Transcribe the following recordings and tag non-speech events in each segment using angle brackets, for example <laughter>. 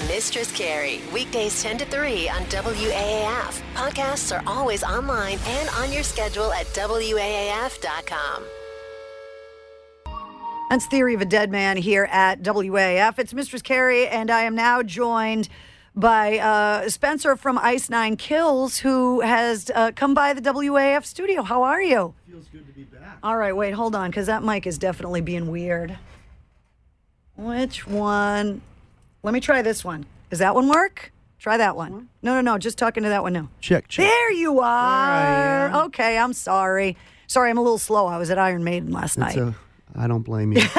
Mistress Carrie, weekdays 10 to 3 on WAAF. Podcasts are always online and on your schedule at WAAF.com. That's Theory of a Deadman here at WAAF. It's Mistress Carrie, and I am now joined by uh, Spencer from Ice Nine Kills, who has uh, come by the WAAF studio. How are you? Feels good to be back. All right, wait, hold on, because that mic is definitely being weird. Which one? Let me try this one. Does that one work? Try that one. No, no, no. Just talking to that one now. Check, check. There you are. am. Okay, I'm sorry. Sorry, I'm a little slow. I was at Iron Maiden last night. It's a, I don't blame you. <laughs>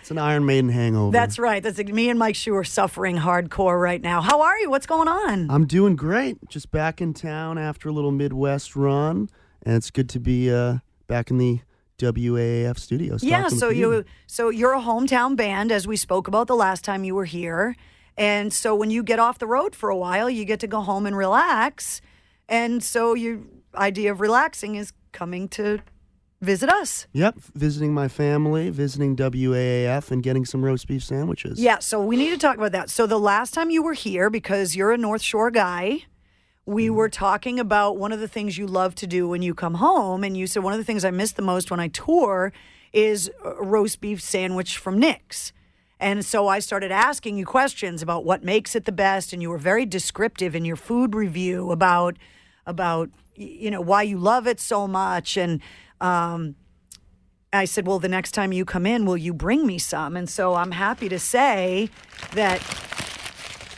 it's an Iron Maiden hangover. That's right. That's me and Mike Shu are suffering hardcore right now. How are you? What's going on? I'm doing great. Just back in town after a little Midwest run, and it's good to be uh, back in the WAAF studios. yeah, so you so you're a hometown band as we spoke about the last time you were here. And so when you get off the road for a while, you get to go home and relax. And so your idea of relaxing is coming to visit us. Yep, visiting my family, visiting WAAF, and getting some roast beef sandwiches. Yeah, so we need to talk about that. So the last time you were here, because you're a North Shore guy, we Mm-hmm. were talking about one of the things you love to do when you come home, and you said one of the things I miss the most when I tour is a roast beef sandwich from Nick's. And so I started asking you questions about what makes it the best, and you were very descriptive in your food review about about you know why you love it so much, and um, I said, Well, the next time you come in, will you bring me some? And so I'm happy to say that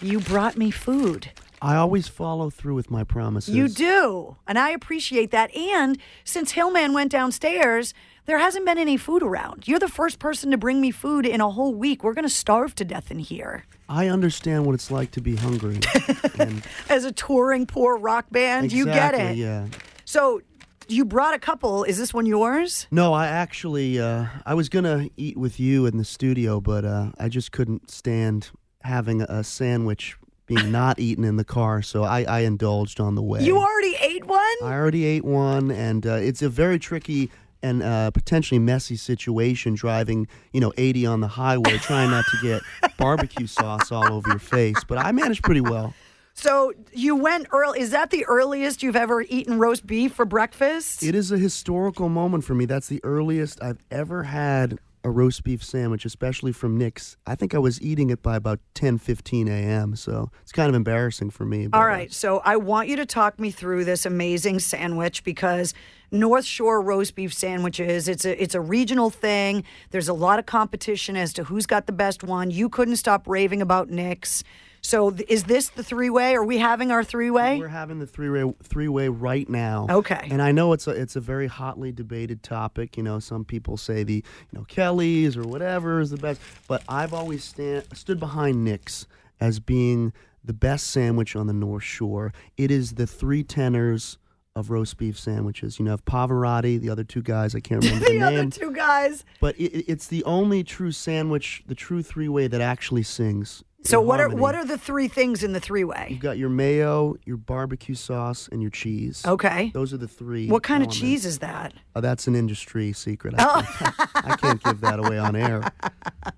you brought me food. I always follow through with my promises. You do. And I appreciate that. And since Hillman went downstairs, there hasn't been any food around. You're the first person to bring me food in a whole week. We're going to starve to death in here. I understand what it's like to be hungry. <laughs> and As a touring poor rock band, you get it. Yeah. So you brought a couple. Is this one yours? No, I actually uh, I was gonna eat with you in the studio, but uh, I just couldn't stand having a sandwich being not eaten in the car, so I, I indulged on the way. You already ate one? I already ate one, and uh, it's a very tricky and uh, potentially messy situation driving, you know, 80 on the highway, trying not to get <laughs> barbecue sauce all over your face. But I managed pretty well. So you went early. Is that the earliest you've ever eaten roast beef for breakfast? It is a historical moment for me. That's the earliest I've ever had a roast beef sandwich, especially from Nick's. I think I was eating it by about 10, 15 a.m., so it's kind of embarrassing for me. All right. So I want you to talk me through this amazing sandwich because North Shore roast beef sandwiches, it's a it's a regional thing. There's a lot of competition as to who's got the best one. You couldn't stop raving about Nick's. So th- is this the three-way? Are we having our three-way? We're having the three way three way right now. Okay. And I know it's a it's a very hotly debated topic. You know, some people say the you know Kelly's or whatever is the best, but I've always stand, stood behind Nick's as being the best sandwich on the North Shore. It is the three tenors of roast beef sandwiches. You know, have Pavarotti, the other two guys I can't <laughs> remember the other name, two guys. but it- it's the only true sandwich, the true three way that actually sings. So what are what are the three things in the three-way? You've got your mayo, your barbecue sauce, and your cheese. Okay. Those are the three. What kind of cheese is that? Oh, that's an industry secret. I, can't, I can't give that away on air. <laughs>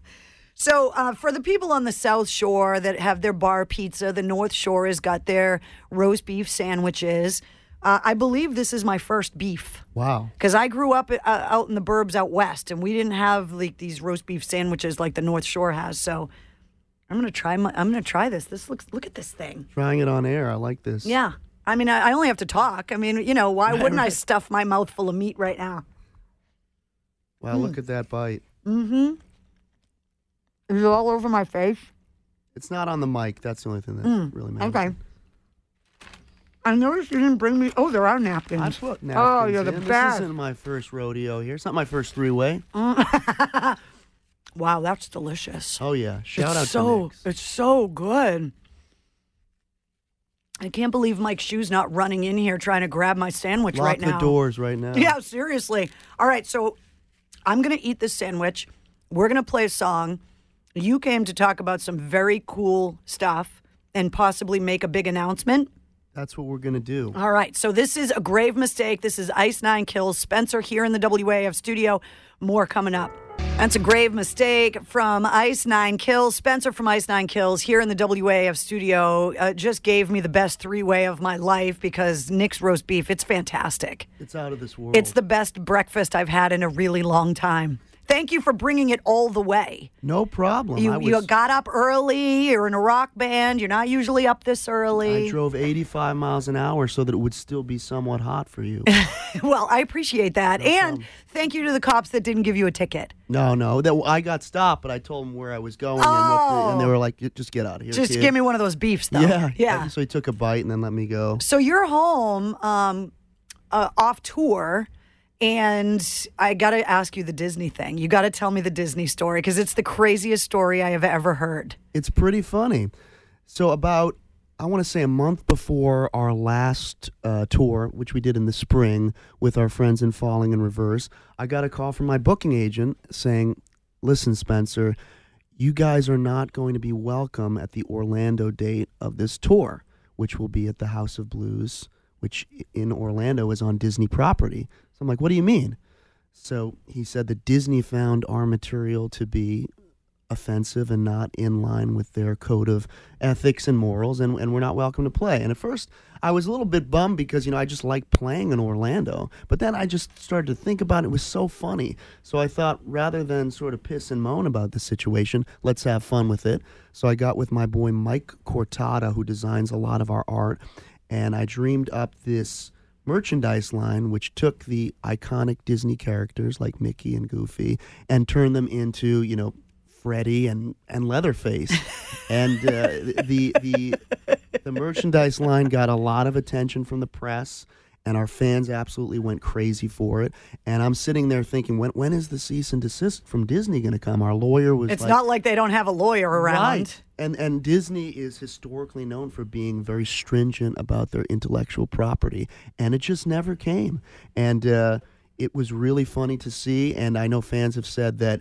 So, uh, for the people on the South Shore that have their bar pizza, the North Shore has got their roast beef sandwiches. Uh, I believe this is my first beef Wow. because I grew up uh, out in the burbs out west, and we didn't have like these roast beef sandwiches like the North Shore has. So, I'm gonna try my. I'm gonna try this. This looks. Look at this thing. Trying it on air. I like this. Yeah. I mean, I, I only have to talk. I mean, you know, why <laughs> wouldn't I stuff my mouth full of meat right now? Wow, Hmm. look at that bite. Mm-hmm. Is it all over my face? It's not on the mic. That's the only thing that really matters. Okay. I noticed you didn't bring me. Oh, there are napkins. I put napkins Oh, you're the in. best. This isn't my first rodeo here. It's not my first three way. <laughs> Wow, that's delicious. Oh yeah. Shout it's out so, to Nick's. It's so good. I can't believe Mike Shoe's not running in here trying to grab my sandwich right now. Lock the doors right now. Yeah, seriously. All right, so I'm going to eat this sandwich. We're going to play a song. You came to talk about some very cool stuff and possibly make a big announcement. That's what we're gonna do. All right, so this is a grave mistake. This is Ice Nine Kills. Spencer here in the WAAF studio. More coming up. That's a grave mistake from Ice Nine Kills. Spencer from Ice Nine Kills here in the WAAF studio uh, just gave me the best three way of my life because Nick's roast beef, it's fantastic. It's out of this world. It's the best breakfast I've had in a really long time. Thank you for bringing it all the way. no problem. You, I, you got up early. You're in a rock band. You're not usually up this early. I drove 85 miles an hour so that it would still be somewhat hot for you. <laughs> well, I appreciate that. and thank you to the cops that didn't give you a ticket. no, no, that I got stopped, but I told them where I was going, and, what the, and they Oh. were like, "Just get out of here." Just kid." give me one of those beefs, though. Yeah, Yeah. So he took a bite and then let me go. So you're home um, uh, off tour, and I got to ask you the Disney thing. You got to tell me the Disney story because it's the craziest story I have ever heard. It's pretty funny. So about I want to say a month before our last uh, tour, which we did in the spring with our friends in Falling in Reverse, I got a call from my booking agent saying, "Listen, Spencer, you guys are not going to be welcome at the Orlando date of this tour, which will be at the House of Blues, which in Orlando is on Disney property." So I'm like, "What do you mean?" So he said that Disney found our material to be offensive and not in line with their code of ethics and morals, and, and we're not welcome to play. And at first, I was a little bit bummed because, you know, I just like playing in Orlando. But then I just started to think about it. It was so funny. So I thought rather than sort of piss and moan about the situation, let's have fun with it. So I got with my boy Mike Cortada, who designs a lot of our art, and I dreamed up this merchandise line which took the iconic Disney characters like Mickey and Goofy and turned them into, you know, Freddy and, and Leatherface. <laughs> and uh, the the the merchandise line got a lot of attention from the press and our fans absolutely went crazy for it. And I'm sitting there thinking, when when is the cease and desist from Disney going to come? Our lawyer was It's like, not like they don't have a lawyer around. Right. And and Disney is historically known for being very stringent about their intellectual property, and it just never came. And uh, it was really funny to see. And I know fans have said that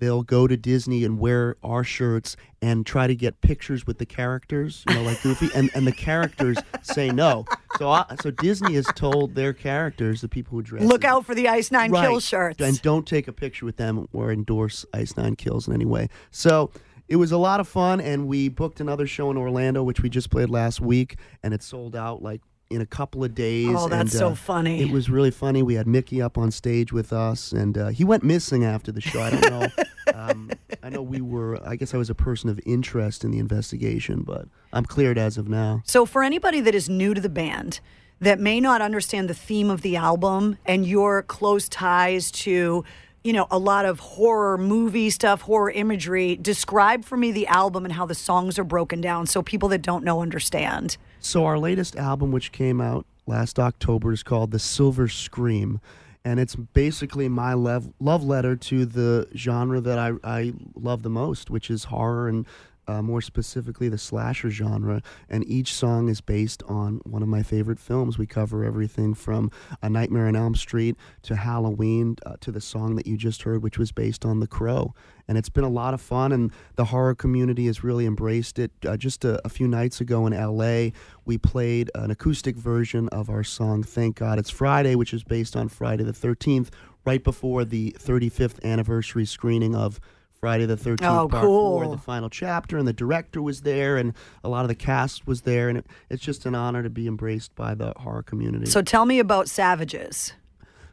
they'll go to Disney and wear our shirts and try to get pictures with the characters, you know, like Goofy, and, and the characters <laughs> say no. So I, so Disney has told their characters, the people who dress, Look as- out for the Ice Nine right. Kill shirts. And don't take a picture with them or endorse Ice Nine Kills in any way. So it was a lot of fun, and we booked another show in Orlando, which we just played last week, and it sold out like in a couple of days. Oh, that's and, so uh, funny. It was really funny. We had Mickey up on stage with us, and uh, he went missing after the show. I don't know. <laughs> um, I know we were. I guess I was a person of interest in the investigation, but I'm cleared as of now. So, for anybody that is new to the band, that may not understand the theme of the album and your close ties to, you know, a lot of horror movie stuff, horror imagery, describe for me the album and how the songs are broken down so people that don't know understand. So our latest album, which came out last October, is called "The Silver Scream," and it's basically my love letter to the genre that I, I love the most, which is horror and. Uh, more specifically, the slasher genre, and each song is based on one of my favorite films. We cover everything from A Nightmare on Elm Street to Halloween uh, to the song that you just heard, which was based on The Crow. And it's been a lot of fun, and the horror community has really embraced it. Uh, just a, a few nights ago in LA, we played an acoustic version of our song Thank God It's Friday, which is based on Friday the 13th, right before the 35th anniversary screening of Friday the 13th Oh, Part 4, the final chapter, and the director was there, and a lot of the cast was there, and it, it's just an honor to be embraced by the horror community. So, tell me about Savages.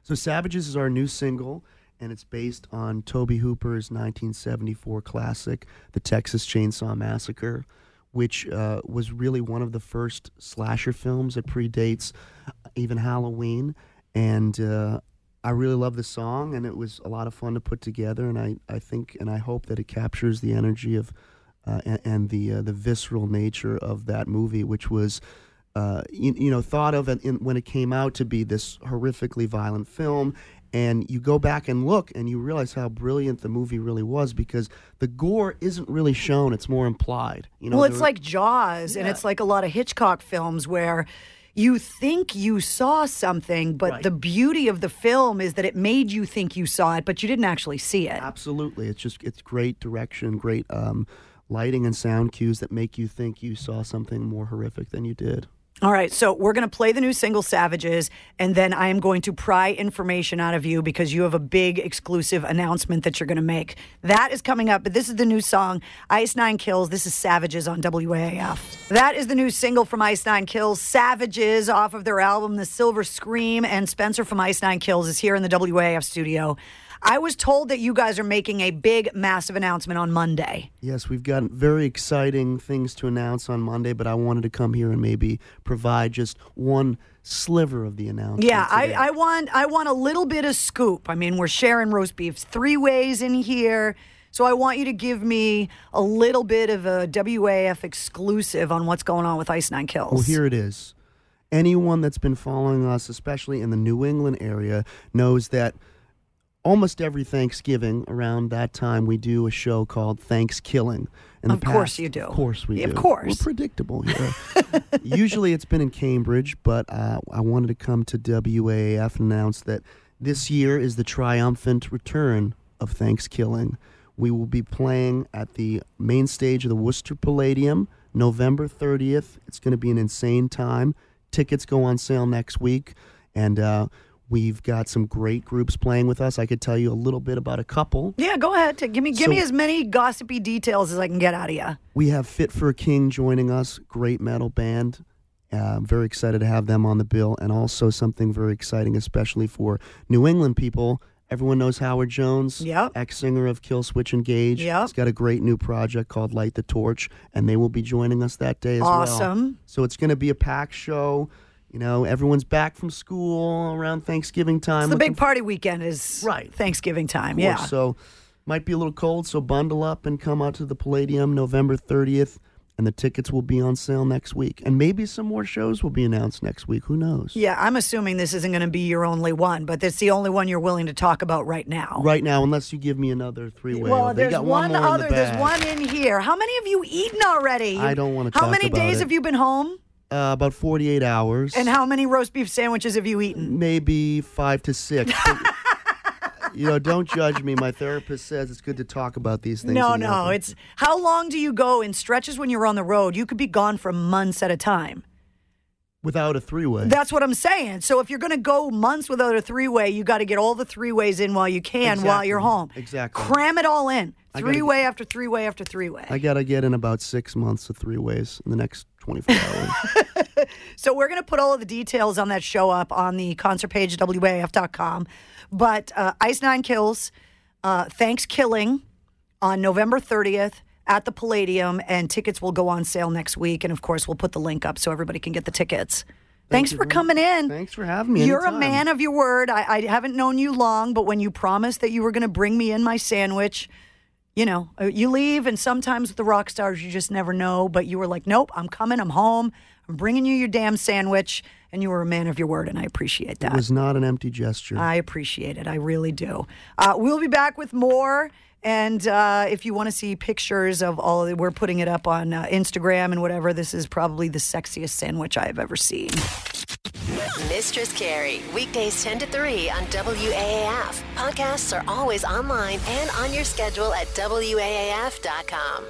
So Savages is our new single, and it's based on Tobe Hooper's 1974 classic, The Texas Chainsaw Massacre, which uh, was really one of the first slasher films that predates even Halloween. And uh, I really love the song, and it was a lot of fun to put together. And I, I think and I hope that it captures the energy of uh, and, and the uh, the visceral nature of that movie, which was. Uh, you, you know, thought of it in, when it came out to be this horrifically violent film, and you go back and look, and you realize how brilliant the movie really was because the gore isn't really shown; it's more implied. You know, well, it's there- like Jaws, and it's like a lot of Hitchcock films where you think you saw something, but Right. the beauty of the film is that it made you think you saw it, but you didn't actually see it. Absolutely. It's just it's great direction, great um, lighting and sound cues that make you think you saw something more horrific than you did. All right, so we're going to play the new single Savages, and then I am going to pry information out of you because you have a big exclusive announcement that you're going to make. That is coming up, but this is the new song, Ice Nine Kills. This is Savages on WAAF. That is the new single from Ice Nine Kills, Savages, off of their album, The Silver Scream, and Spencer from Ice Nine Kills is here in the WAAF studio. I was told that you guys are making a big, massive announcement on Monday. Yes, we've got very exciting things to announce on Monday, but I wanted to come here and maybe provide just one sliver of the announcement. Yeah, I. I want I want a little bit of scoop. I mean, we're sharing roast beefs three ways in here. So I want you to give me a little bit of a WAAF exclusive on what's going on with Ice Nine Kills. Well, here it is. Anyone that's been following us, especially in the New England area, knows that almost every Thanksgiving around that time we do a show called Thanks Killing. In Of course past- you do. Of course we Of do. Of course. We're predictable here. <laughs> Usually it's been in Cambridge, but uh, I wanted to come to WAAF and announce that this year is the triumphant return of Thanks Killing. We will be playing at the main stage of the Worcester Palladium November 30th. It's going to be an insane time. Tickets go on sale next week, and uh, we've got some great groups playing with us. I could tell you a little bit about a couple. yeah, go ahead. Give me give So- me as many gossipy details as I can get out of you. We have Fit for a King joining us, great metal band. Uh, I'm very excited to have them on the bill, and also something very exciting, especially for New England people. Everyone knows Howard Jones, Yep. ex singer of Killswitch Engage. Yep. He's got a great new project called Light the Torch, and they will be joining us that day as well. Awesome. So it's going to be a packed show. You know, everyone's back from school around Thanksgiving time. It's the big party weekend is Right. Thanksgiving time. Yeah. So might be a little cold, so bundle up and come out to the Palladium November 30th, and the tickets will be on sale next week. And maybe some more shows will be announced next week. Who knows? Yeah, I'm assuming this isn't going to be your only one, but it's the only one you're willing to talk about right now. Right now, unless you give me another three-way. Well, they there's got one, more in the other. There's one in here. How many have you eaten already? I don't wanna How talk many days it. have you been home? Uh, about 48 hours. And how many roast beef sandwiches have you eaten? maybe five to six. You know, don't judge me. My therapist says it's good to talk about these things. No, no. It's how long do you go in stretches when you're on the road? You could be gone for months at a time. without a three-way. That's what I'm saying. So if you're going to go months without a three way, you got to get all the three ways in while you can while you're home. Exactly. Cram it all in. Three way after three way after three way. I gotta get in about six months of three ways in the next 24 hours. <laughs> So we're going to put all of the details on that show up on the concert page at WAAF.com. But uh, Ice Nine Kills, uh, Thanks Killing on November 30th at the Palladium, and tickets will go on sale next week. And of course, we'll put the link up so everybody can get the tickets. Thanks for coming in. Thanks for having me. You're a man of your word. I, I haven't known you long, but when you promised that you were going to bring me in my sandwich, you know, uh, you leave, and sometimes with the rock stars, you just never know. But you were like, nope, I'm coming, I'm home, I'm bringing you your damn sandwich. And you were a man of your word, and I appreciate that. It was not an empty gesture. I appreciate it. I really do. Uh, we'll be back with more. And uh, if you want to see pictures of all of it, we're putting it up on uh, Instagram and whatever. This is probably the sexiest sandwich I've ever seen. Mistress Carrie, weekdays 10 to 3 on WAAF. Podcasts are always online and on your schedule at WAAF.com.